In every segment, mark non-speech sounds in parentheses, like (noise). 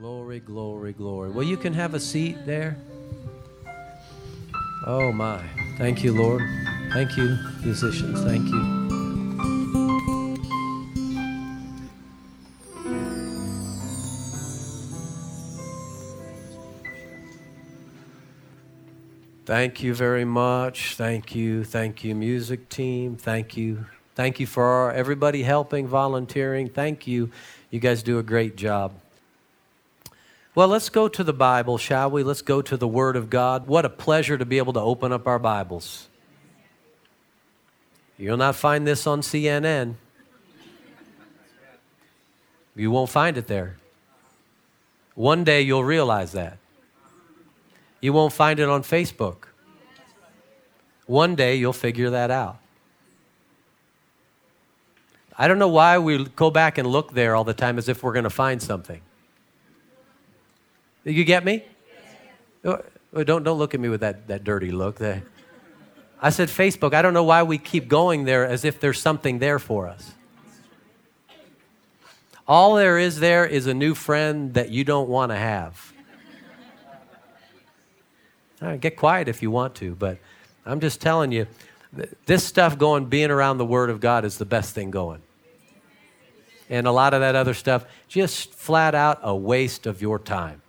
Glory, glory, glory. Well, you can have a seat there. Oh, my. Thank you, Lord. Thank you, musicians. Thank you. Thank you very much. Thank you. Thank you, music team. Thank you. Thank you for everybody helping, volunteering. Thank you. You guys do a great job. Well, let's go to the Bible, shall we? Let's go to the Word of God. What a pleasure to be able to open up our Bibles. You'll not find this on CNN. You won't find it there. One day you'll realize that. You won't find it on Facebook. One day you'll figure that out. I don't know why we go back and look there all the time as if we're going to find something. You get me? Oh, oh, don't, don't look at me with that, that dirty look. I said Facebook. I don't know why we keep going there as if there's something there for us. All there is there is a new friend that you don't want to have. Get quiet if you want to, but I'm just telling you, this stuff going, being around the Word of God is the best thing going. And a lot of that other stuff, just flat out a waste of your time.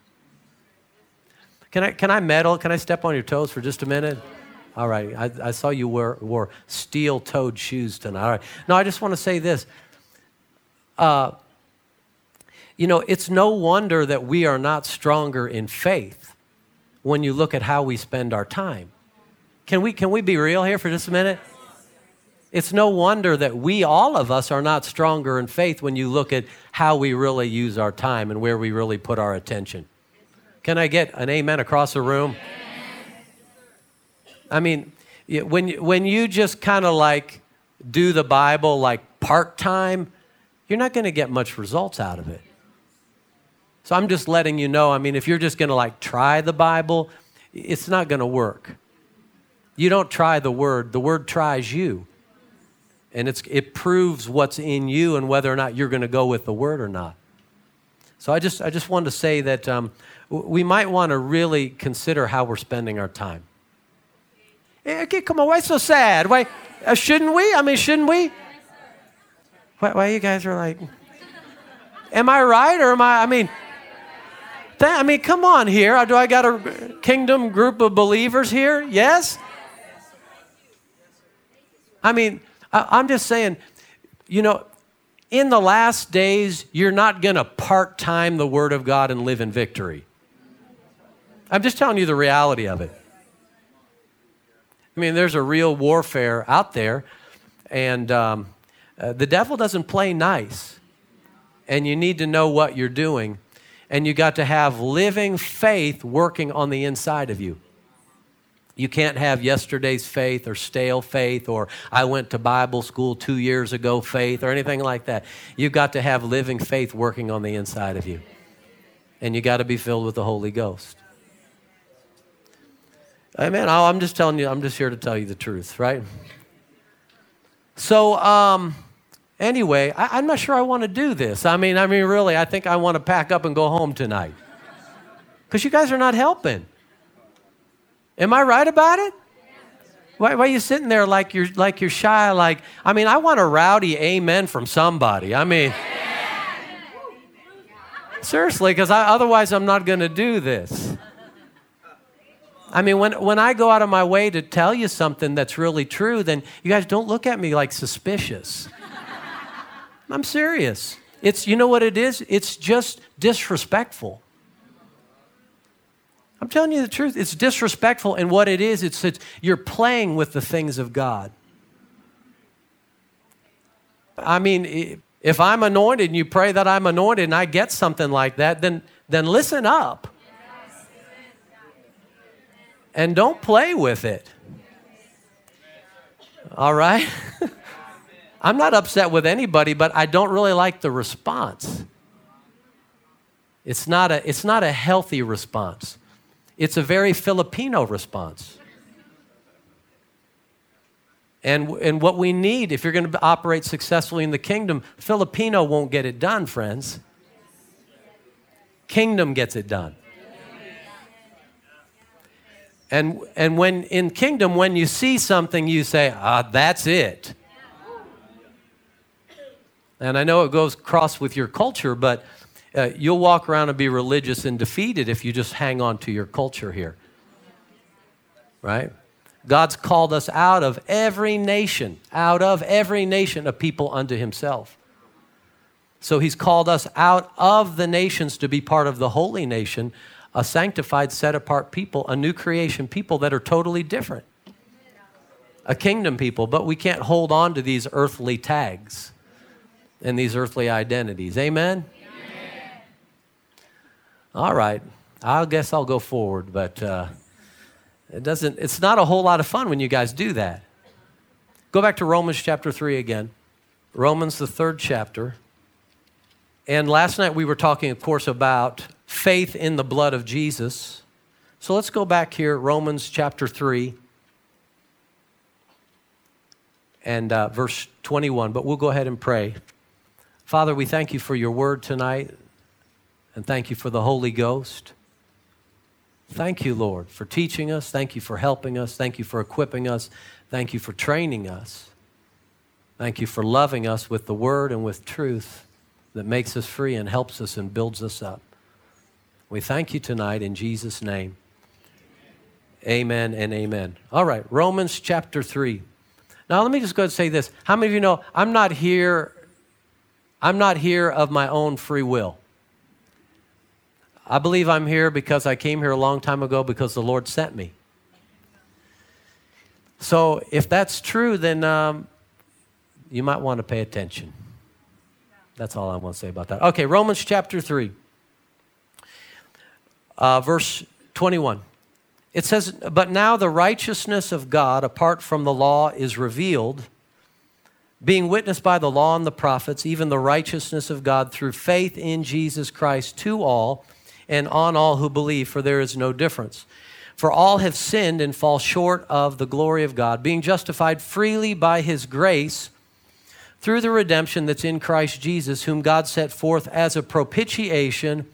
Can I, can I meddle? Can I step on your toes for just a minute? All right. I, I saw you wore, wore steel toed shoes tonight. All right. No, I just want to say this. Uh, you know, it's no wonder that we are not stronger in faith when you look at how we spend our time. Can we, can we be real here for just a minute? It's no wonder that we, all of us, are not stronger in faith when you look at how we really use our time and where we really put our attention. Can I get an amen across the room? I mean, when, when you just kind of like do the Bible like part time, you're not going to get much results out of it. So I'm just letting you know. I mean, if you're just going to like try the Bible, it's not going to work. You don't try the Word, the Word tries you. And it's, it proves what's in you and whether or not you're going to go with the Word or not. So I just, I just wanted to say that um, we might want to really consider how we're spending our time. Okay, come on, why so sad? Why uh, shouldn't we? I mean, shouldn't we? Why, why you guys are like, am I right or am I? I mean, I mean, come on here. Do I got a kingdom group of believers here? Yes. I mean, I, I'm just saying, you know, in the last days, you're not going to part time the Word of God and live in victory. I'm just telling you the reality of it. I mean, there's a real warfare out there, and um, uh, the devil doesn't play nice. And you need to know what you're doing, and you got to have living faith working on the inside of you. You can't have yesterday's faith or stale faith or I went to Bible school two years ago faith or anything like that. You've got to have living faith working on the inside of you. And you got to be filled with the Holy Ghost. Amen. I'm just telling you, I'm just here to tell you the truth, right? So, um, anyway, I, am not sure I want to do this. I mean, I mean, really, I think I want to pack up and go home tonight. Because you guys are not helping. Am I right about it? Why, why, are you sitting there like you're like you're shy? Like, I mean, I want a rowdy amen from somebody. I mean, seriously, because otherwise I'm not going to do this. I mean, when, when I go out of my way to tell you something that's really true, then you guys don't look at me like suspicious. (laughs) I'm serious. It's, you know what it is? It's just disrespectful. I'm telling you the truth. It's disrespectful, and what it is, it's, it's you're playing with the things of God. I mean, if I'm anointed and you pray that I'm anointed and I get something like that, then, then listen up and don't play with it. All right? (laughs) I'm not upset with anybody, but I don't really like the response. It's not a, it's not a healthy response. It's a very Filipino response. And, and what we need, if you're going to operate successfully in the kingdom, Filipino won't get it done, friends. Kingdom gets it done. And, and when in kingdom, when you see something, you say, ah, that's it. And I know it goes cross with your culture, but uh, you'll walk around and be religious and defeated if you just hang on to your culture here. Right? God's called us out of every nation, out of every nation, a people unto himself. So he's called us out of the nations to be part of the holy nation, a sanctified, set apart people, a new creation people that are totally different. A kingdom people, but we can't hold on to these earthly tags and these earthly identities. Amen? Amen. All right. I guess I'll go forward, but uh, it doesn't, it's not a whole lot of fun when you guys do that. Go back to Romans chapter 3 again. Romans, the third chapter. And last night we were talking, of course, about faith in the blood of Jesus. So let's go back here, Romans chapter 3 and uh, verse 21. But we'll go ahead and pray. Father, we thank you for your word tonight, and thank you for the Holy Ghost. Thank you, Lord, for teaching us. Thank you for helping us. Thank you for equipping us. Thank you for training us. Thank you for loving us with the word and with truth that makes us free and helps us and builds us up. We thank you tonight in Jesus' name. Amen and amen. All right, Romans chapter 3. Now, let me just go and say this. How many of you know I'm not here I'm not here of my own free will. I believe I'm here because I came here a long time ago because the Lord sent me. So if that's true, then um, you might want to pay attention. That's all I want to say about that. Okay, Romans chapter 3, uh, verse 21. It says, But now the righteousness of God apart from the law is revealed being witnessed by the law and the prophets, even the righteousness of God through faith in Jesus Christ to all and on all who believe, for there is no difference. For all have sinned and fall short of the glory of God, being justified freely by his grace through the redemption that's in Christ Jesus, whom God set forth as a propitiation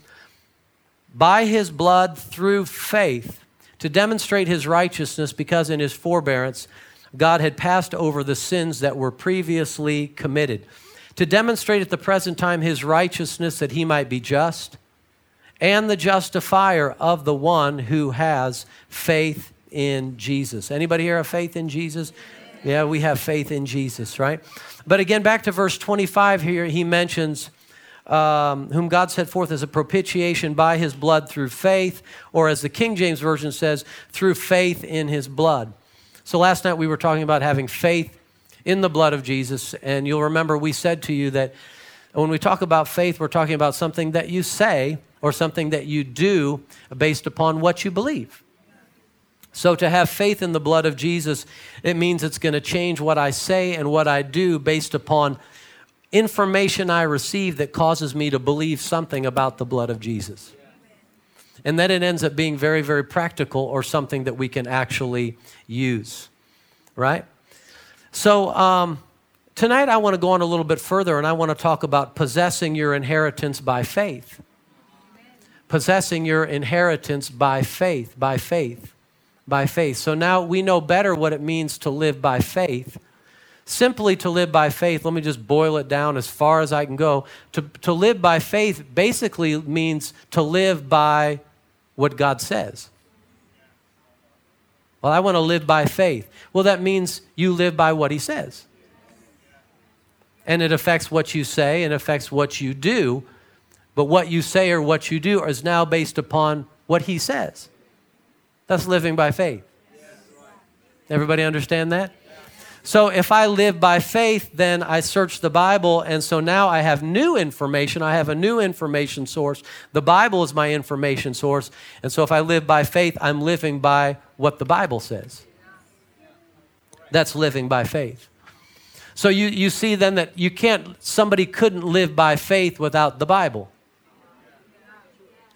by his blood through faith to demonstrate his righteousness, because in his forbearance, God had passed over the sins that were previously committed to demonstrate at the present time his righteousness that he might be just and the justifier of the one who has faith in Jesus. Anybody here have faith in Jesus? Yeah, we have faith in Jesus, right? But again, back to verse 25 here, he mentions um, whom God set forth as a propitiation by his blood through faith, or as the King James Version says, through faith in his blood. So last night we were talking about having faith in the blood of Jesus. And you'll remember we said to you that when we talk about faith, we're talking about something that you say or something that you do based upon what you believe. So, to have faith in the blood of Jesus, it means it's going to change what I say and what I do based upon information I receive that causes me to believe something about the blood of Jesus. And then it ends up being very, very practical or something that we can actually use, right? So, um, tonight I want to go on a little bit further and I want to talk about possessing your inheritance by faith. Possessing your inheritance by faith, by faith, by faith. So now we know better what it means to live by faith. Simply to live by faith, let me just boil it down as far as I can go. To, to live by faith basically means to live by what God says. Well, I want to live by faith. Well, that means you live by what He says. And it affects what you say and affects what you do. But what you say or what you do is now based upon what He says. That's living by faith. Everybody understand that? So if I live by faith, then I search the Bible, and so now I have new information. I have a new information source. The Bible is my information source. And so if I live by faith, I'm living by what the Bible says. That's living by faith. So you, you see then that you can't, somebody couldn't live by faith without the Bible.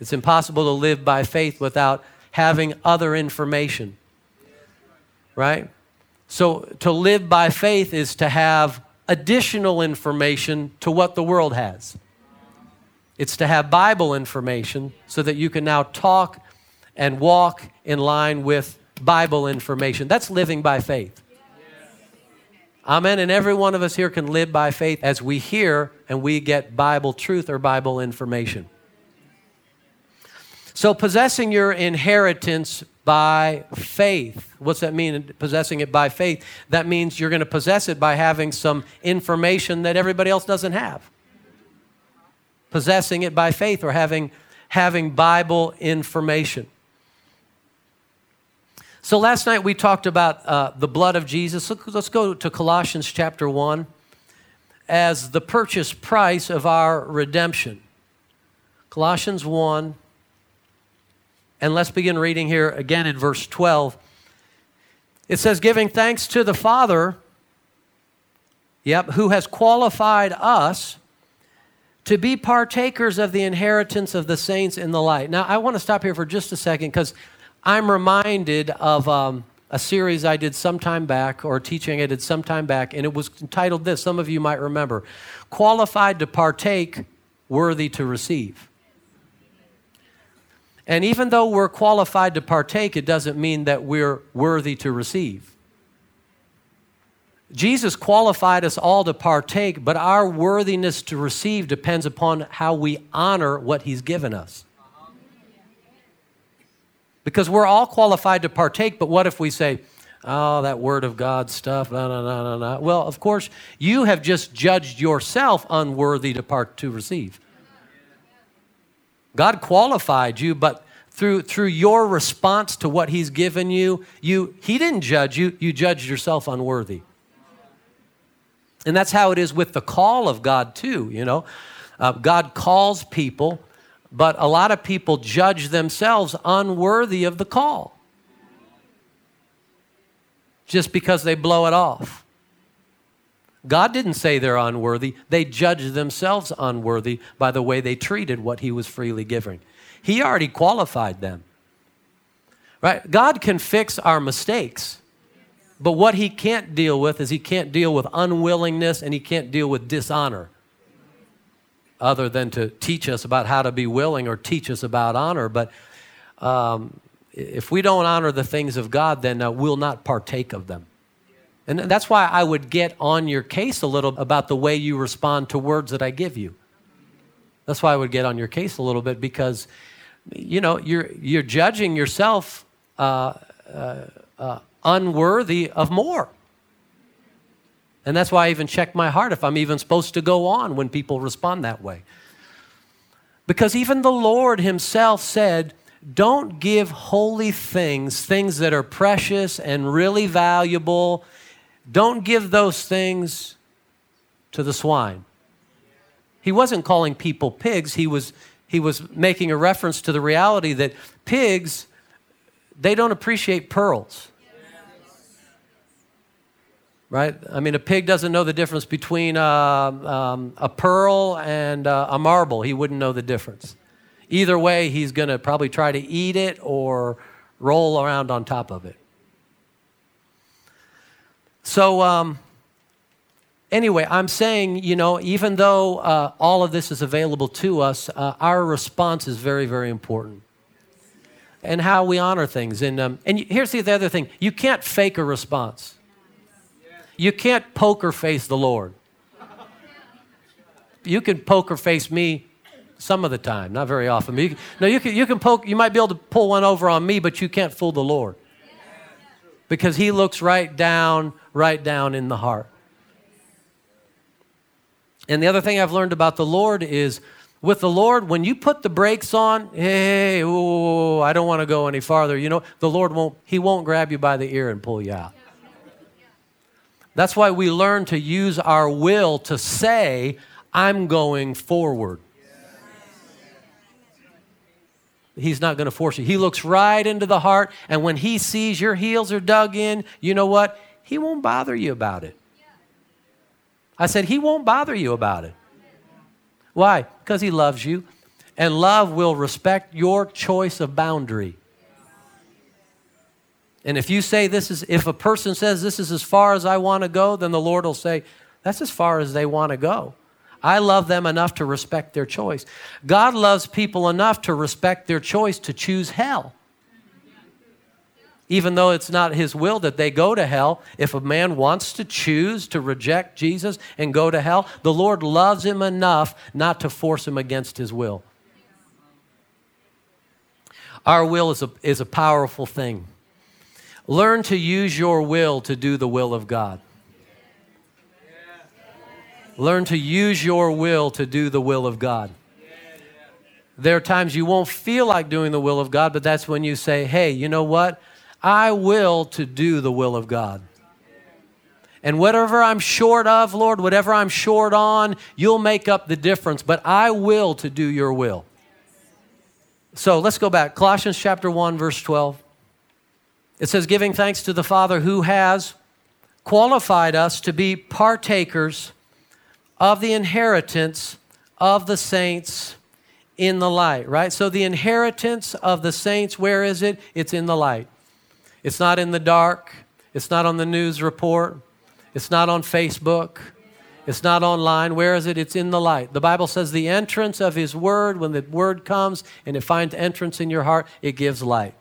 It's impossible to live by faith without having other information. Right? So to live by faith is to have additional information to what the world has. It's to have Bible information so that you can now talk and walk in line with Bible information. That's living by faith. Amen. And every one of us here can live by faith as we hear and we get Bible truth or Bible information. So, possessing your inheritance by faith. What's that mean, possessing it by faith? That means you're going to possess it by having some information that everybody else doesn't have. Possessing it by faith or having, having Bible information. So last night we talked about uh, the blood of Jesus. Let's go to Colossians chapter 1 as the purchase price of our redemption. Colossians 1, and let's begin reading here again in verse 12. It says, Giving thanks to the Father, yep, who has qualified us to be partakers of the inheritance of the saints in the light. Now, I want to stop here for just a second because I'm reminded of um, a series I did some time back, or teaching I did some time back, and it was entitled this. Some of you might remember Qualified to Partake, Worthy to Receive. And even though we're qualified to partake, it doesn't mean that we're worthy to receive. Jesus qualified us all to partake, but our worthiness to receive depends upon how we honor what He's given us. Because we're all qualified to partake, but what if we say, oh, that word of God stuff, no, no, no, no, no. Well, of course, you have just judged yourself unworthy to part to receive. God qualified you, but through, through your response to what He's given you, you, He didn't judge you, you judged yourself unworthy. And that's how it is with the call of God, too, you know. Uh, God calls people but a lot of people judge themselves unworthy of the call just because they blow it off. God didn't say they're unworthy. They judged themselves unworthy by the way they treated what He was freely giving. He already qualified them. Right? God can fix our mistakes, but what He can't deal with is He can't deal with unwillingness and He can't deal with dishonor other than to teach us about how to be willing or teach us about honor. But um, if we don't honor the things of God, then uh, we'll not partake of them. And that's why I would get on your case a little about the way you respond to words that I give you. That's why I would get on your case a little bit because, you know, you're, you're judging yourself uh, uh, uh unworthy of more. And that's why I even check my heart if I'm even supposed to go on when people respond that way. Because even the Lord Himself said, don't give holy things, things that are precious and really valuable, don't give those things to the swine. He wasn't calling people pigs, he was, he was making a reference to the reality that pigs, they don't appreciate pearls right? I mean, a pig doesn't know the difference between uh, um, a pearl and uh, a marble. He wouldn't know the difference. Either way, he's going to probably try to eat it or roll around on top of it. So, um, anyway, I'm saying, you know, even though uh, all of this is available to us, uh, our response is very, very important. And how we honor things. And, um, and here's the other thing you can't fake a response. You can't poker face the Lord. You can poker face me some of the time, not very often. You no, you can, you can poke, you might be able to pull one over on me, but you can't fool the Lord. Because he looks right down, right down in the heart. And the other thing I've learned about the Lord is with the Lord, when you put the brakes on, hey, I don't want to go any farther. You know, the Lord won't, he won't grab you by the ear and pull you out. That's why we learn to use our will to say, I'm going forward. He's not going to force you. He looks right into the heart, and when he sees your heels are dug in, you know what? He won't bother you about it. I said, He won't bother you about it. Why? Because He loves you, and love will respect your choice of boundary. And if you say this is, if a person says this is as far as I want to go, then the Lord will say, that's as far as they want to go. I love them enough to respect their choice. God loves people enough to respect their choice to choose hell. Even though it's not his will that they go to hell, if a man wants to choose to reject Jesus and go to hell, the Lord loves him enough not to force him against his will. Our will is a, is a powerful thing. Learn to use your will to do the will of God. Learn to use your will to do the will of God. There are times you won't feel like doing the will of God, but that's when you say, hey, you know what? I will to do the will of God. And whatever I'm short of, Lord, whatever I'm short on, you'll make up the difference, but I will to do your will. So let's go back. Colossians chapter 1, verse 12. It says, giving thanks to the Father who has qualified us to be partakers of the inheritance of the saints in the light, right? So the inheritance of the saints, where is it? It's in the light. It's not in the dark. It's not on the news report. It's not on Facebook. It's not online. Where is it? It's in the light. The Bible says the entrance of His Word, when the Word comes and it finds entrance in your heart, it gives light.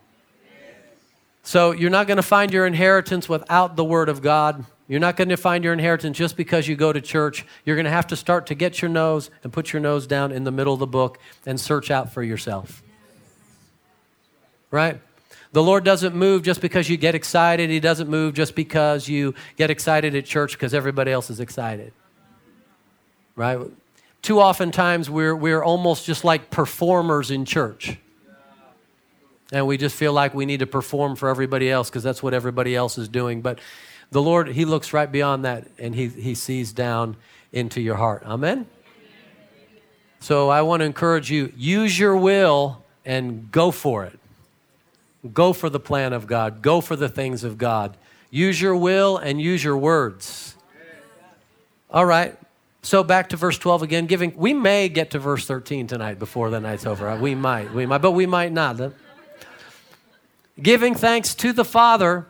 So you're not going to find your inheritance without the Word of God. You're not going to find your inheritance just because you go to church. You're going to have to start to get your nose and put your nose down in the middle of the book and search out for yourself. Right? The Lord doesn't move just because you get excited. He doesn't move just because you get excited at church because everybody else is excited. Right? Too often times we're, we're almost just like performers in church. And we just feel like we need to perform for everybody else because that's what everybody else is doing. But the Lord, He looks right beyond that and He, he sees down into your heart. Amen? So I want to encourage you use your will and go for it. Go for the plan of God, go for the things of God. Use your will and use your words. All right. So back to verse 12 again, giving we may get to verse 13 tonight before the night's over. We might. We might, but we might not. Giving thanks to the Father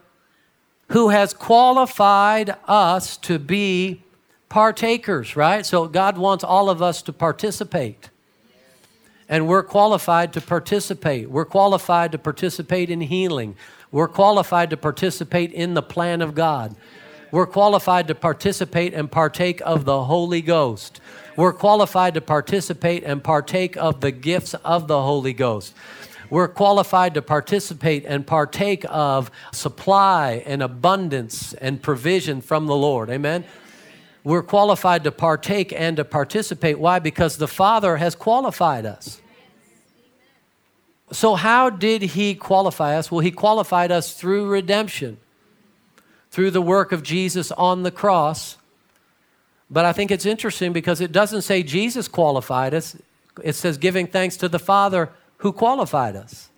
who has qualified us to be partakers, right? So God wants all of us to participate. And we're qualified to participate. We're qualified to participate in healing. We're qualified to participate in the plan of God. We're qualified to participate and partake of the Holy Ghost. We're qualified to participate and partake of the gifts of the Holy Ghost. We're qualified to participate and partake of supply and abundance and provision from the Lord. Amen. We're qualified to partake and to participate. Why? Because the Father has qualified us. So, how did He qualify us? Well, He qualified us through redemption, through the work of Jesus on the cross. But I think it's interesting because it doesn't say Jesus qualified us, it says giving thanks to the Father who qualified us.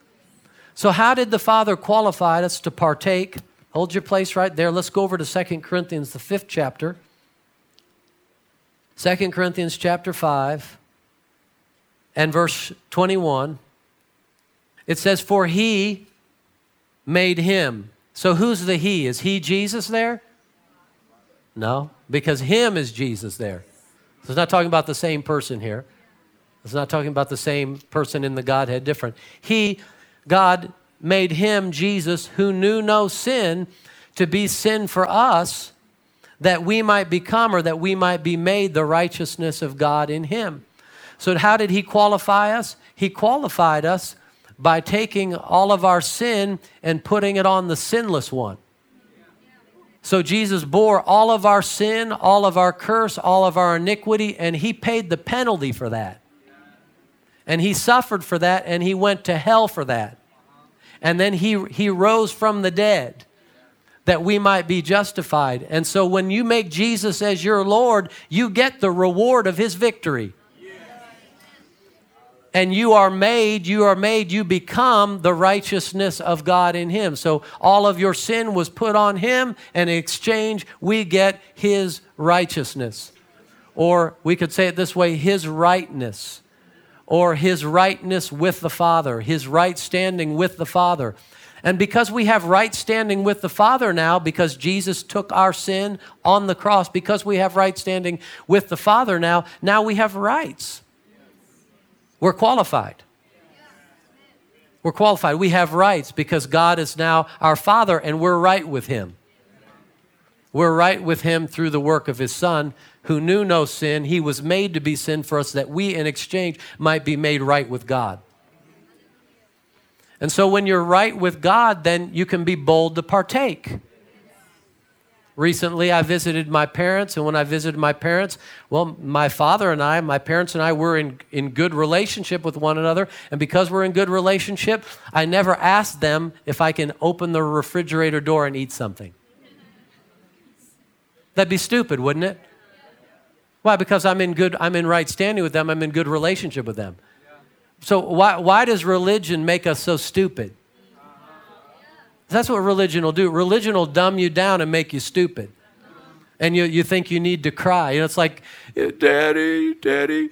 So, how did the Father qualify us to partake? Hold your place right there. Let's go over to Second Corinthians, the fifth chapter. Second Corinthians chapter 5 and verse 21. It says, For he made him. So who's the he? Is he Jesus there? No, because him is Jesus there. So it's not talking about the same person here. It's not talking about the same person in the Godhead different. He, God, made him, Jesus, who knew no sin, to be sin for us, that we might become or that we might be made the righteousness of God in him. So, how did he qualify us? He qualified us by taking all of our sin and putting it on the sinless one. So Jesus bore all of our sin, all of our curse, all of our iniquity, and he paid the penalty for that. And he suffered for that, and he went to hell for that. And then he, he rose from the dead that we might be justified. And so when you make Jesus as your Lord, you get the reward of his victory and you are made, you are made, you become the righteousness of God in Him. So all of your sin was put on Him, and in exchange, we get His righteousness. Or we could say it this way His rightness, or His rightness with the Father, His right standing with the Father. And because we have right standing with the Father now, because Jesus took our sin on the cross, because we have right standing with the Father now, now we have rights. We're qualified. We're qualified. We have rights because God is now our Father and we're right with Him. We're right with Him through the work of His Son, who knew no sin. He was made to be sin for us that we, in exchange, might be made right with God. And so when you're right with God, then you can be bold to partake. Recently, I visited my parents, and when I visited my parents, well, my father and I, my parents and I, were in, in good relationship with one another. And because we're in good relationship, I never asked them if I can open the refrigerator door and eat something. That'd be stupid, wouldn't it? Why? Because I'm in good, I'm in right standing with them, I'm in good relationship with them. So, why, why does religion make us so stupid? That's what religion will do. Religion will dumb you down and make you stupid. And you, you think you need to cry. You know, it's like, Daddy, Daddy,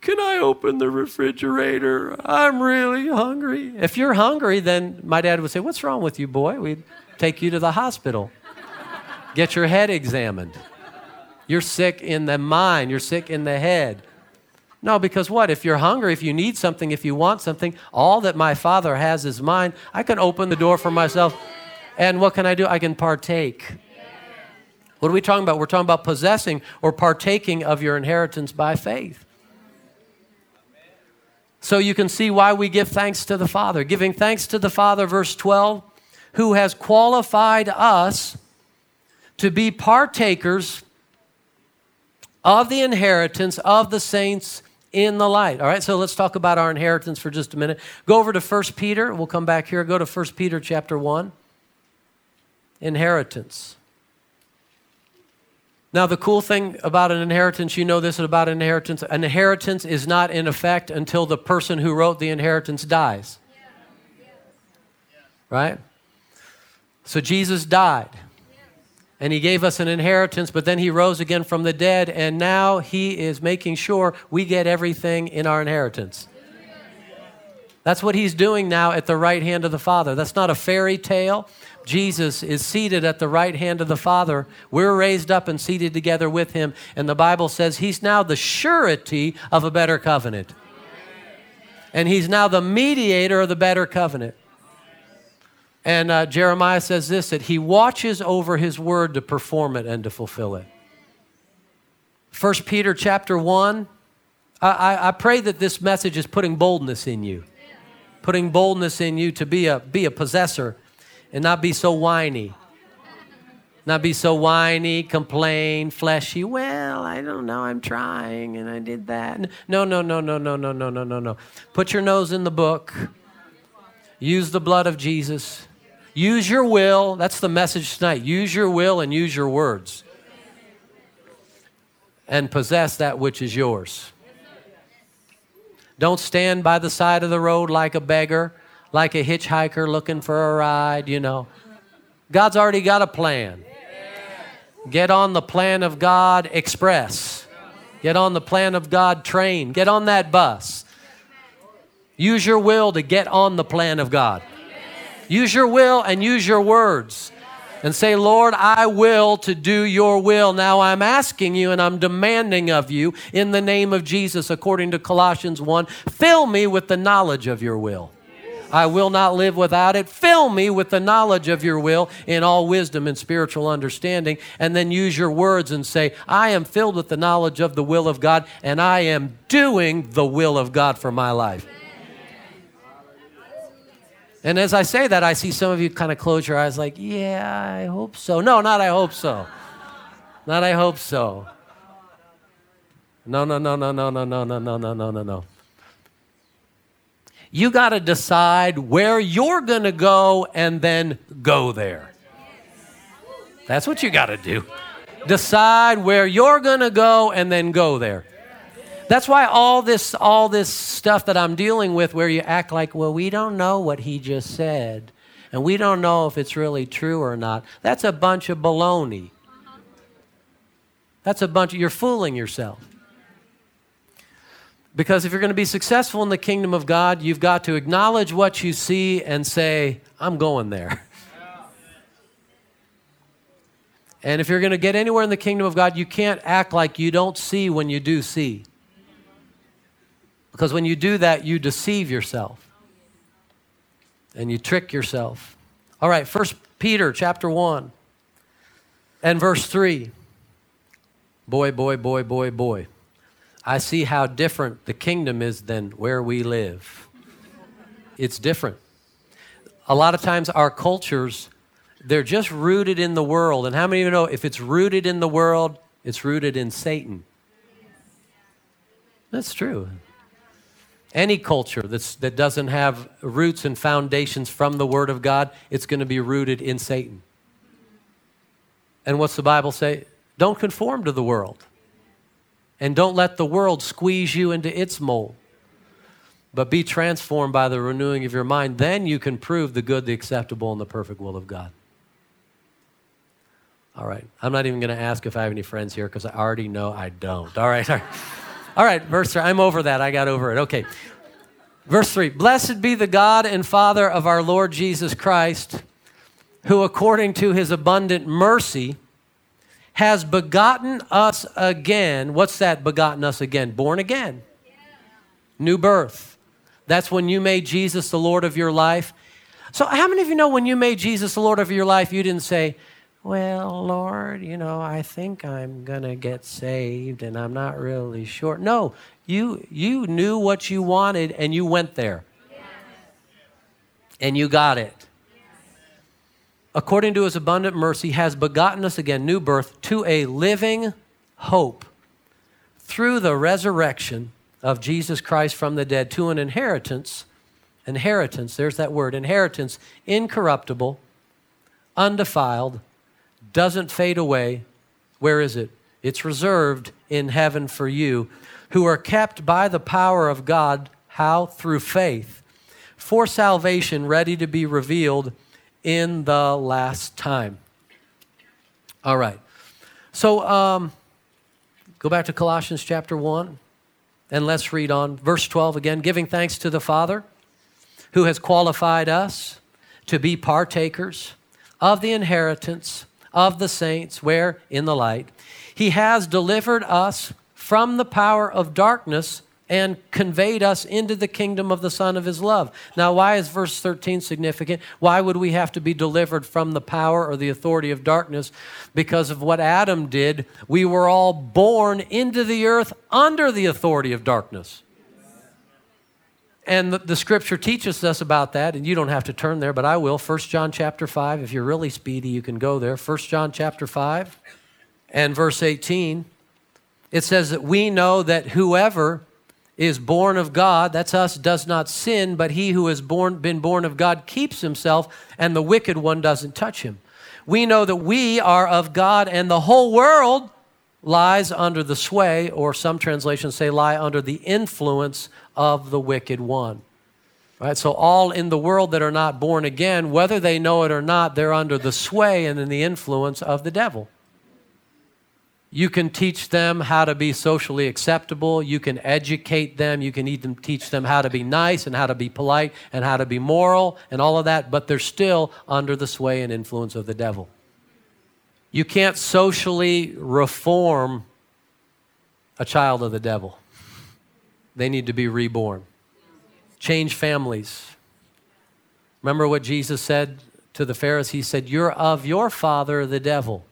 can I open the refrigerator? I'm really hungry. If you're hungry, then my dad would say, What's wrong with you, boy? We'd take you to the hospital, get your head examined. You're sick in the mind, you're sick in the head. No, because what? If you're hungry, if you need something, if you want something, all that my Father has is mine. I can open the door for myself. And what can I do? I can partake. What are we talking about? We're talking about possessing or partaking of your inheritance by faith. So you can see why we give thanks to the Father. Giving thanks to the Father, verse 12, who has qualified us to be partakers of the inheritance of the saints in the light. All right, so let's talk about our inheritance for just a minute. Go over to 1 Peter. We'll come back here. Go to 1 Peter chapter 1. Inheritance. Now, the cool thing about an inheritance, you know this about inheritance, an inheritance is not in effect until the person who wrote the inheritance dies. Right? So Jesus died and he gave us an inheritance, but then he rose again from the dead, and now he is making sure we get everything in our inheritance. That's what he's doing now at the right hand of the Father. That's not a fairy tale. Jesus is seated at the right hand of the Father. We're raised up and seated together with him. And the Bible says he's now the surety of a better covenant. And he's now the mediator of the better covenant. And uh, Jeremiah says this that he watches over his word to perform it and to fulfill it. 1 Peter chapter 1. I, I, I pray that this message is putting boldness in you, putting boldness in you to be a, be a possessor and not be so whiny. Not be so whiny, complain, fleshy. Well, I don't know, I'm trying and I did that. No, no, no, no, no, no, no, no, no, no. Put your nose in the book. Use the blood of Jesus. Use your will. That's the message tonight. Use your will and use your words. And possess that which is yours. Don't stand by the side of the road like a beggar, like a hitchhiker looking for a ride, you know. God's already got a plan. Get on the plan of God express. Get on the plan of God train. Get on that bus. Use your will to get on the plan of God. Use your will and use your words. And say, Lord, I will to do your will. Now I'm asking you and I'm demanding of you in the name of Jesus, according to Colossians 1, fill me with the knowledge of your will. I will not live without it. Fill me with the knowledge of your will in all wisdom and spiritual understanding. And then use your words and say, I am filled with the knowledge of the will of God, and I am doing the will of God for my life. And as I say that, I see some of you kind of close your eyes, like, yeah, I hope so. No, not I hope so. Not I hope so. No, no, no, no, no, no, no, no, no, no, no, no, no. You got to decide where you're going to go and then go there. That's what you got to do. Decide where you're going to go and then go there. That's why all this, all this stuff that I'm dealing with, where you act like, well, we don't know what he just said, and we don't know if it's really true or not, that's a bunch of baloney. That's a bunch of, you're fooling yourself. Because if you're going to be successful in the kingdom of God, you've got to acknowledge what you see and say, I'm going there. And if you're going to get anywhere in the kingdom of God, you can't act like you don't see when you do see. Because when you do that, you deceive yourself and you trick yourself. All right, First Peter chapter 1 and verse 3. Boy, boy, boy, boy, boy. I see how different the kingdom is than where we live. It's different. A lot of times, our cultures, they're just rooted in the world. And how many of you know if it's rooted in the world, it's rooted in Satan? That's true. Any culture that's, that doesn't have roots and foundations from the Word of God, it's going to be rooted in Satan. And what's the Bible say? Don't conform to the world. And don't let the world squeeze you into its mold. But be transformed by the renewing of your mind. Then you can prove the good, the acceptable, and the perfect will of God. All right. I'm not even going to ask if I have any friends here because I already know I don't. All right. (laughs) All right. All right, verse 3. I'm over that. I got over it. Okay. Verse 3 Blessed be the God and Father of our Lord Jesus Christ, who according to his abundant mercy has begotten us again. What's that begotten us again? Born again. New birth. That's when you made Jesus the Lord of your life. So, how many of you know when you made Jesus the Lord of your life, you didn't say, Well, Lord, you know, I think I'm going to get saved and I'm not really sure. No, you, you knew what you wanted and you went there. And you got it according to his abundant mercy, has begotten us again, new birth, to a living hope through the resurrection of Jesus Christ from the dead to an inheritance. Inheritance, there's that word, inheritance, incorruptible, undefiled, doesn't fade away. Where is it? It's reserved in heaven for you, who are kept by the power of God. How? Through faith, for salvation ready to be revealed in the last time. All right. So um, go back to Colossians chapter 1 and let's read on. Verse 12 again giving thanks to the Father who has qualified us to be partakers of the inheritance of the saints, where? In the light. He has delivered us from the power of darkness and conveyed us into the kingdom of the Son of His love. Now, why is verse 13 significant? Why would we have to be delivered from the power or the authority of darkness? Because of what Adam did, we were all born into the earth under the authority of darkness. And the, the, scripture teaches us about that, and you don't have to turn there, but I will. 1 John chapter 5. If you're really speedy, you can go there. 1 John chapter 5 and verse 18. It says that we know that whoever is born of God, that's us, does not sin, but he who has born, been born of God keeps himself, and the wicked one doesn't touch him. We know that we are of God, and the whole world lies under the sway, or some translations say lie under the influence of the wicked one. Right? So, all in the world that are not born again, whether they know it or not, they're under the sway and in the influence of the devil. You can teach them how to be socially acceptable. You can educate them. You can even teach them how to be nice and how to be polite and how to be moral and all of that, but they're still under the sway and influence of the devil. You can't socially reform a child of the devil, they need to be reborn. Change families. Remember what Jesus said to the Pharisees? He said, You're of your father, the devil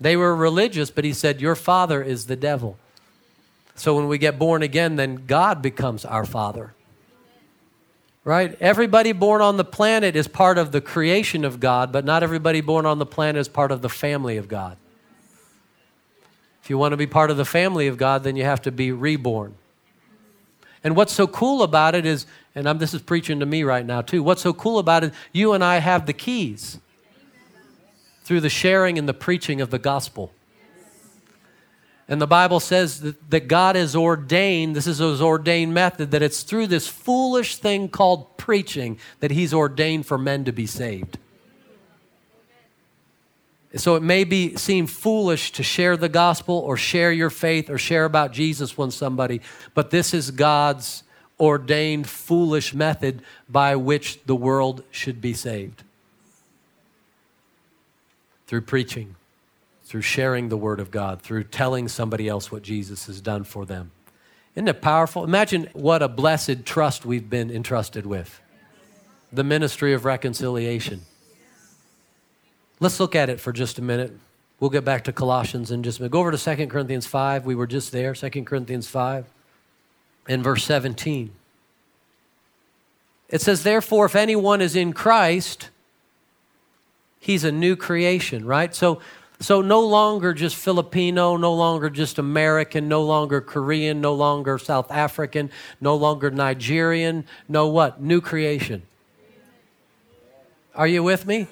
they were religious, but he said, Your father is the devil. So when we get born again, then God becomes our father. Right? Everybody born on the planet is part of the creation of God, but not everybody born on the planet is part of the family of God. If you want to be part of the family of God, then you have to be reborn. And what's so cool about it is, and I'm, this is preaching to me right now too, what's so cool about it, you and I have the keys through the sharing and the preaching of the gospel. And the Bible says that, that God has ordained, this is his ordained method, that it's through this foolish thing called preaching that he's ordained for men to be saved. So it may be seem foolish to share the gospel or share your faith or share about Jesus with somebody, but this is God's ordained foolish method by which the world should be saved. Through preaching, through sharing the word of God, through telling somebody else what Jesus has done for them. Isn't it powerful? Imagine what a blessed trust we've been entrusted with the ministry of reconciliation. Let's look at it for just a minute. We'll get back to Colossians in just a minute. Go over to 2 Corinthians 5. We were just there, 2 Corinthians 5 in verse 17. It says, Therefore, if anyone is in Christ, he's a new creation, right? So, so no longer just Filipino, no longer just American, no longer Korean, no longer South African, no longer Nigerian, no what? New creation. Are you with me?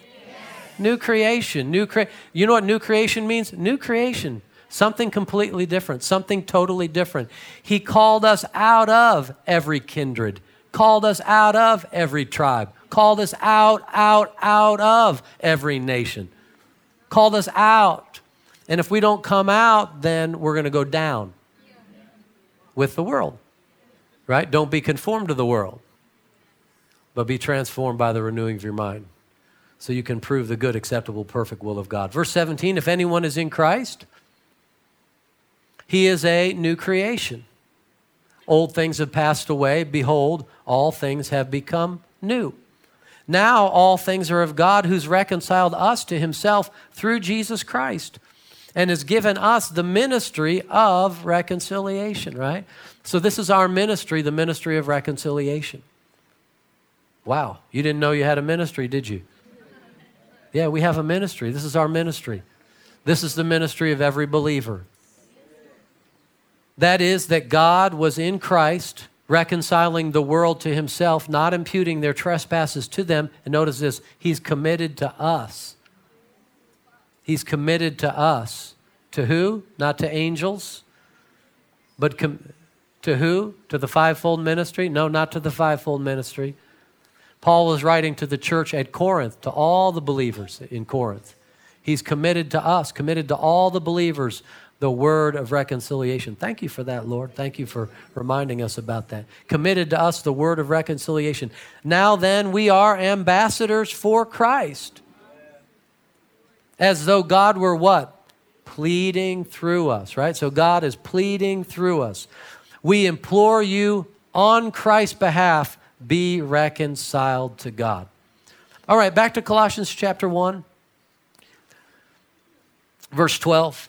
New creation. New cre- You know what new creation means? New creation. Something completely different, something totally different. He called us out of every kindred, called us out of every tribe, called us out, out, out of every nation, called us out. And if we don't come out, then we're going to go down with the world, right? Don't be conformed to the world, but be transformed by the renewing of your mind so you can prove the good, acceptable, perfect will of God. Verse 17 if anyone is in Christ, he is a new creation. Old things have passed away. Behold, all things have become new. Now all things are of God who's reconciled us to himself through Jesus Christ and has given us the ministry of reconciliation, right? So this is our ministry, the ministry of reconciliation. Wow, you didn't know you had a ministry, did you? Yeah, we have a ministry. This is our ministry. This is the ministry of every believer. That is, that God was in Christ, reconciling the world to himself, not imputing their trespasses to them. And notice this He's committed to us. He's committed to us. To who? Not to angels, but com- to who? To the fivefold ministry? No, not to the fivefold ministry. Paul was writing to the church at Corinth, to all the believers in Corinth. He's committed to us, committed to all the believers the word of reconciliation. Thank you for that, Lord. Thank you for reminding us about that. Committed to us the word of reconciliation. Now then, we are ambassadors for Christ. As though God were what? Pleading through us, right? So God is pleading through us. We implore you on Christ's behalf, be reconciled to God. All right, back to Colossians chapter 1, verse 12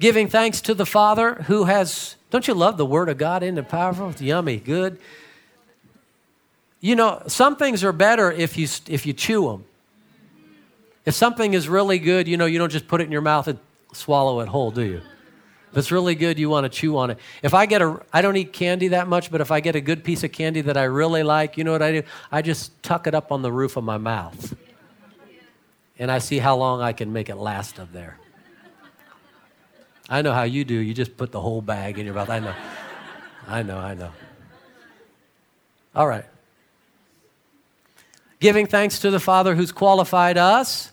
giving thanks to the Father who has, don't you love the Word of God? Isn't it powerful? It's yummy, good. You know, some things are better if you, if you chew them. If something is really good, you know, you don't just put it in your mouth and swallow it whole, do you? If it's really good, you want to chew on it. If I get a, I don't eat candy that much, but if I get a good piece of candy that I really like, you know what I do? I just tuck it up on the roof of my mouth. And I see how long I can make it last up there. I know how you do. You just put the whole bag in your mouth. I know. I know, I know. All right. Giving thanks to the Father who's qualified us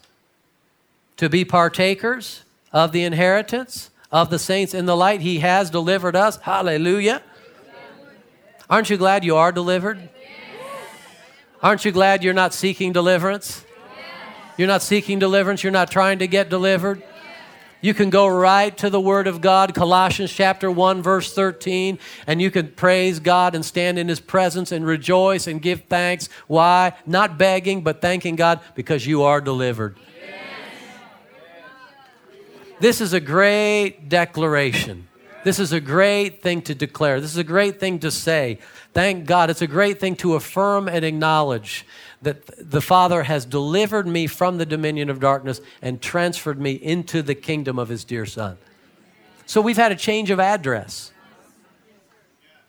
to be partakers of the inheritance of the saints in the light. He has delivered us. Hallelujah. Aren't you glad you are delivered? Aren't you glad you're not seeking deliverance? You're not seeking deliverance. You're not trying to get delivered. You can go right to the Word of God, Colossians chapter 1, verse 13, and you can praise God and stand in His presence and rejoice and give thanks. Why? Not begging, but thanking God because you are delivered. This is a great declaration. This is a great thing to declare. This is a great thing to say. Thank God. It's a great thing to affirm and acknowledge that the Father has delivered me from the dominion of darkness and transferred me into the kingdom of His dear Son. So we've had a change of address.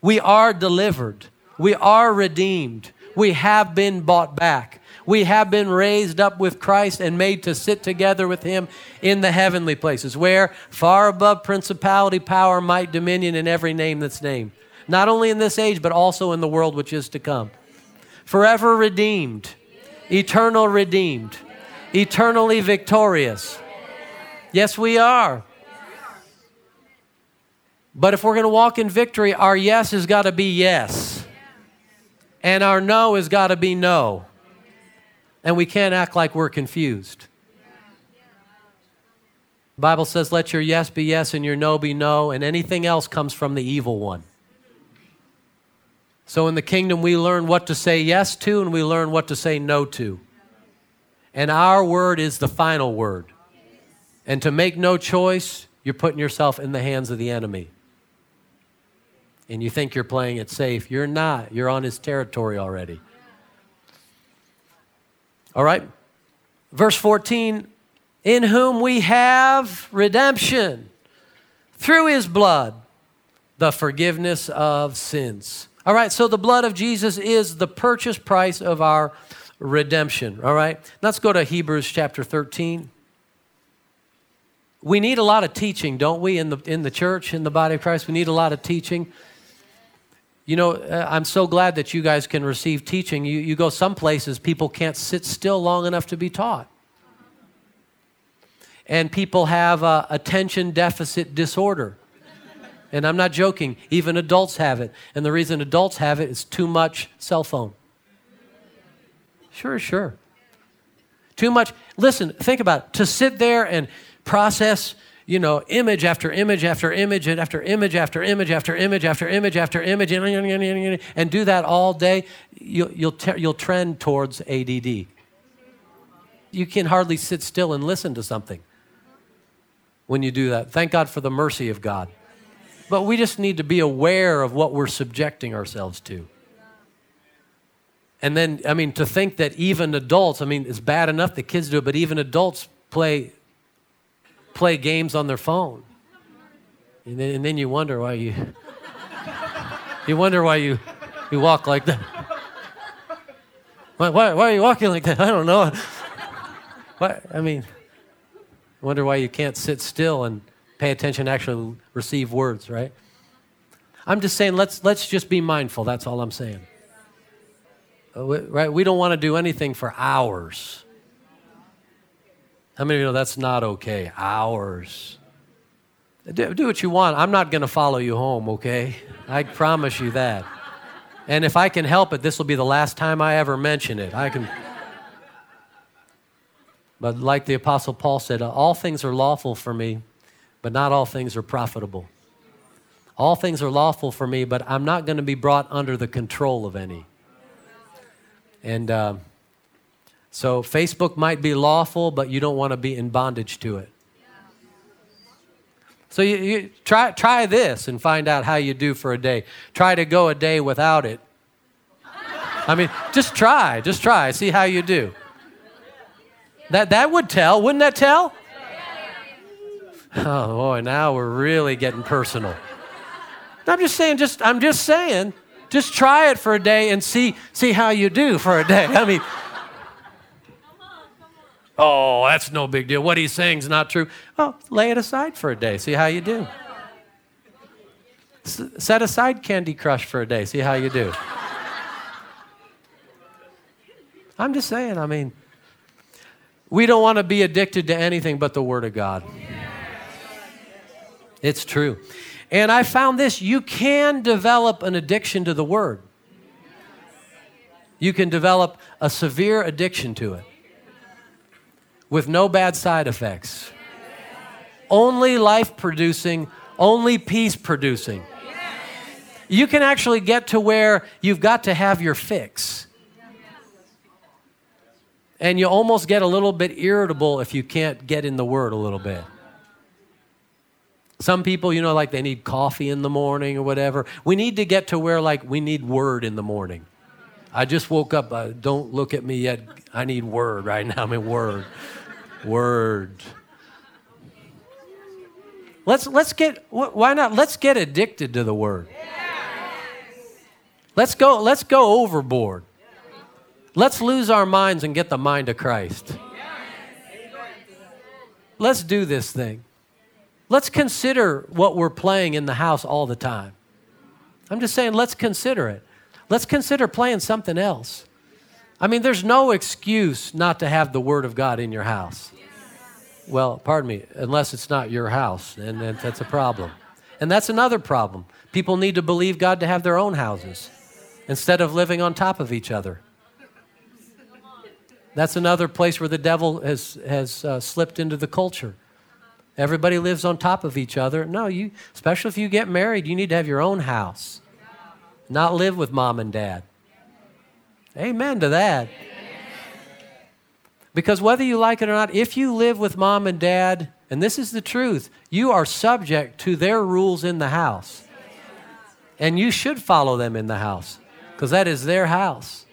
We are delivered, we are redeemed, we have been bought back. We have been raised up with Christ and made to sit together with Him in the heavenly places, where far above principality, power, might, dominion, and every name that's named. Not only in this age, but also in the world which is to come forever redeemed, eternal redeemed, eternally victorious. Yes, we are. But if we're going to walk in victory, our yes has got to be yes. And our no has got to be no. And we can't act like we're confused. The Bible says, let your yes be yes and your no be no, and anything else comes from the evil one. So in the kingdom, we learn what to say yes to and we learn what to say no to. And our word is the final word. And to make no choice, you're putting yourself in the hands of the enemy. And you think you're playing it safe. You're not. You're on his territory already. All right? Verse 14 In whom we have redemption through his blood, the forgiveness of sins. All right, so the blood of Jesus is the purchase price of our redemption. All right, let's go to Hebrews chapter 13 we need a lot of teaching, don't we, in the, in the church, in the body of Christ? We need a lot of teaching. You know, uh, I'm so glad that you guys can receive teaching. You, you go some places, people can't sit still long enough to be taught. And people have uh, attention deficit disorder. And I'm not joking, even adults have it. And the reason adults have it is too much cell phone. Sure, sure. Too much. Listen, think about it. To sit there and process you know, image after image after image and after image after image after image after image after image and do that all day, you'll, you'll, you'll trend towards ADD. You can hardly sit still and listen to something when you do that. Thank God for the mercy of God. But we just need to be aware of what we're subjecting ourselves to. And then, I mean, to think that even adults, I mean, it's bad enough that kids do it, but even adults play play games on their phone. And then, and then you wonder why you you wonder why you you walk like that. Why, why, why are you walking like that? I don't know. Why, I mean, wonder why you can't sit still and pay attention, actually receive words, right? I'm just saying, let's, let's just be mindful. That's all I'm saying. Uh, right? We don't want to do anything for hours. How many of you know that's not okay? Hours. Do, do what you want. I'm not going to follow you home, okay? I promise you that. And if I can help it, this will be the last time I ever mention it. I can. But like the Apostle Paul said, all things are lawful for me, but not all things are profitable. All things are lawful for me, but I'm not going to be brought under the control of any. And uh, so Facebook might be lawful, but you don't want to be in bondage to it. So you, you, try, try this and find out how you do for a day. Try to go a day without it. I mean, just try, just try, see how you do. That, that would tell, wouldn't that tell? Oh boy, now we're really getting personal. I'm just saying, just I'm just saying, just try it for a day and see see how you do for a day. I mean, Oh, that's no big deal. What he's saying is not true. Oh, lay it aside for a day. See how you do. S- set aside Candy Crush for a day. See how you do. I'm just saying, I mean, we don't want to be addicted to anything but the Word of God. It's true. And I found this you can develop an addiction to the Word, you can develop a severe addiction to it with no bad side effects. Only life producing, only peace producing. You can actually get to where you've got to have your fix. And you almost get a little bit irritable if you can't get in the Word a little bit. Some people, you know, like they need coffee in the morning or whatever. We need to get to where, like, we need Word in the morning. I just woke up. Uh, don't look at me yet. I need Word right now. I'm in Word word. Let's, let's get, why not? Let's get addicted to the word. Let's go, let's go overboard. Let's lose our minds and get the mind of Christ. Let's do this thing. Let's consider what we're playing in the house all the time. I'm just saying, let's consider it. Let's consider playing something else. I mean, there's no excuse not to have the Word of God in your house. Well, pardon me, unless it's not your house, and that's a problem. And that's another problem. People need to believe God to have their own houses instead of living on top of each other. That's another place where the devil has, has uh, slipped into the culture. Everybody lives on top of each other. No, you, especially if you get married, you need to have your own house, not live with mom and dad. Amen to that. Because whether you like it or not, if you live with mom and dad, and this is the truth, you are subject to their rules in the house. And you should follow them in the house because that is their house.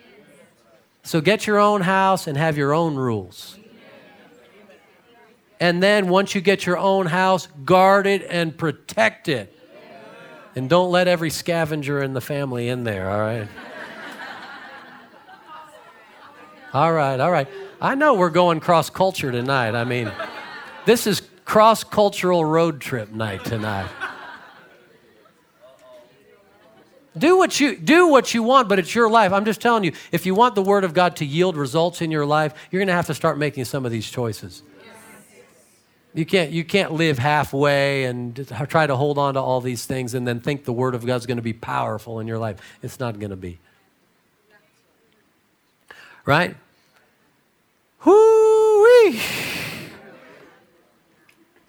So get your own house and have your own rules. And then once you get your own house, guard it and protect it. And don't let every scavenger in the family in there, all right? All right, all right. I know we're going cross culture tonight. I mean, this is cross cultural road trip night tonight. Do what you do what you want, but it's your life. I'm just telling you, if you want the word of God to yield results in your life, you're going to have to start making some of these choices. You can't you can't live halfway and try to hold on to all these things and then think the word of God's going to be powerful in your life. It's not going to be. Right? Whoo-wee.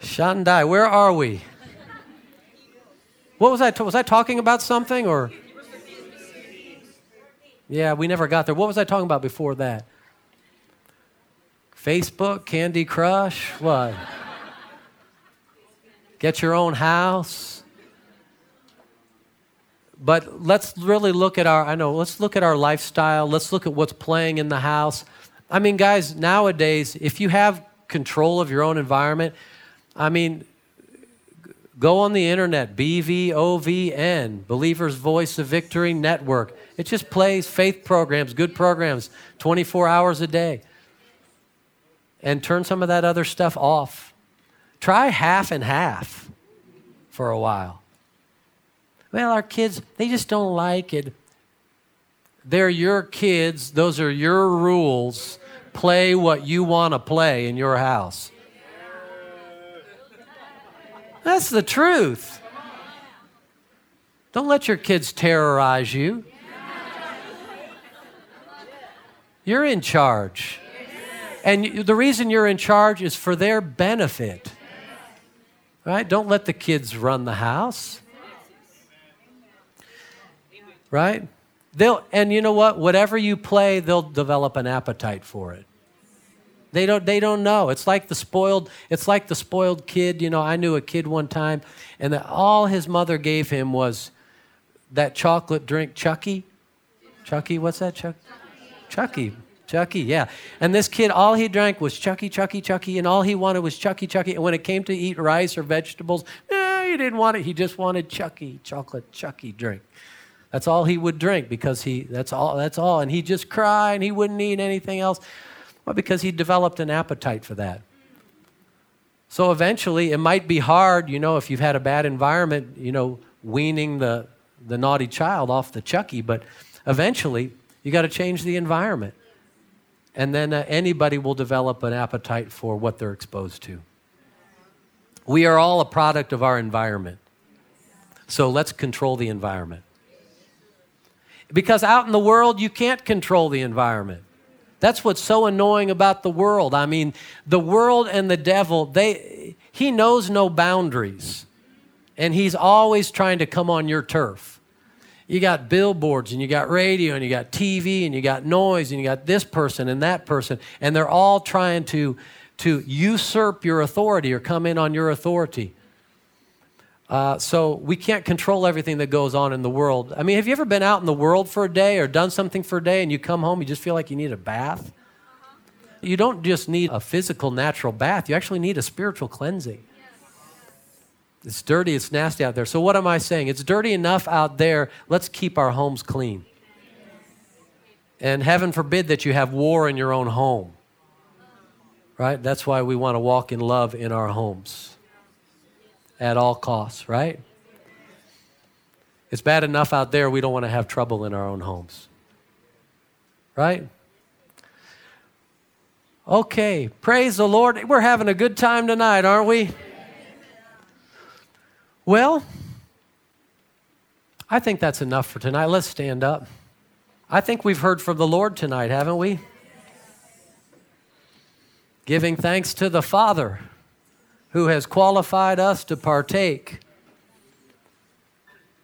Shandai, where are we? What was I? was I talking about something or? Yeah, we never got there. What was I talking about before that? Facebook, Candy Crush, what? Get your own house. But let's really look at our, I know, let's look at our lifestyle. Let's look at what's playing in the house. I mean, guys, nowadays, if you have control of your own environment, I mean, go on the internet, BVOVN, Believers Voice of Victory Network. It just plays faith programs, good programs, 24 hours a day. And turn some of that other stuff off. Try half and half for a while. Well, our kids, they just don't like it. They're your kids, those are your rules. Play what you want to play in your house. That's the truth. Don't let your kids terrorize you. You're in charge. And the reason you're in charge is for their benefit. Right? Don't let the kids run the house. Right? They'll, and you know what? Whatever you play, they'll develop an appetite for it. They don't, they don't know. It's like the spoiled, it's like the spoiled kid. You know, I knew a kid one time, and the, all his mother gave him was that chocolate drink, Chuckie. Chuckie, what's that, Chuck? Chuckie. Chuckie, yeah. And this kid, all he drank was Chuckie, Chuckie, Chuckie, and all he wanted was Chuckie, Chuckie. And when it came to eat rice or vegetables, eh, he didn't want it. He just wanted Chuckie, chocolate Chuckie drink. That's all he would drink because he, that's all, that's all. And he'd just cry and he wouldn't eat anything else. Well, because he developed an appetite for that. So eventually, it might be hard, you know, if you've had a bad environment, you know, weaning the, the naughty child off the Chucky, but eventually, you got to change the environment. And then uh, anybody will develop an appetite for what they're exposed to. We are all a product of our environment. So let's control the environment. Because out in the world, you can't control the environment. That's what's so annoying about the world. I mean, the world and the devil, they he knows no boundaries. And he's always trying to come on your turf. You got billboards and you got radio and you got TV and you got noise and you got this person and that person and they're all trying to to usurp your authority or come in on your authority. Uh, so we can't control everything that goes on in the world. I mean, have you ever been out in the world for a day or done something for a day and you come home, you just feel like you need a bath? You don't just need a physical, natural bath, you actually need a spiritual cleansing. It's dirty, it's nasty out there. So, what am I saying? It's dirty enough out there. Let's keep our homes clean. And heaven forbid that you have war in your own home. Right? That's why we want to walk in love in our homes at all costs, right? It's bad enough out there, we don't want to have trouble in our own homes. Right? Okay, praise the Lord. We're having a good time tonight, aren't we? Well, I think that's enough for tonight. Let's stand up. I think we've heard from the Lord tonight, haven't we? Giving thanks to the Father who has qualified us to partake.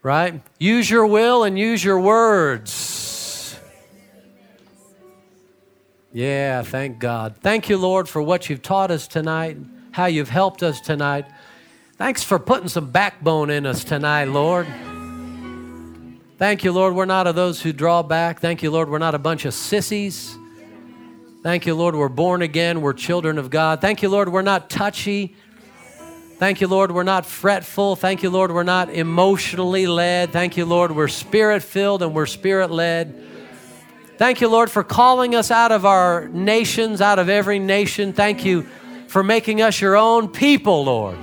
Right? Use your will and use your words. Yeah, thank God. Thank you, Lord, for what you've taught us tonight, how you've helped us tonight. Thanks for putting some backbone in us tonight, Lord. Thank you, Lord, we're not of those who draw back. Thank you, Lord, we're not a bunch of sissies. Thank you, Lord, we're born again. We're children of God. Thank you, Lord, we're not touchy. Thank you, Lord, we're not fretful. Thank you, Lord, we're not emotionally led. Thank you, Lord, we're spirit filled and we're spirit led. Thank you, Lord, for calling us out of our nations, out of every nation. Thank you for making us your own people, Lord.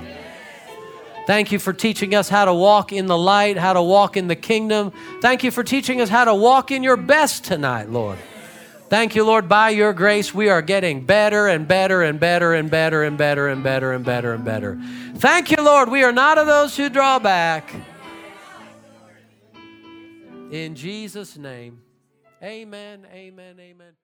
Thank you for teaching us how to walk in the light, how to walk in the kingdom. Thank you for teaching us how to walk in your best tonight, Lord. Thank you, Lord. By your grace, we are getting better and better and better and better and better and better and better and better. Thank you, Lord. We are not of those who draw back. In Jesus' name, amen, amen, amen.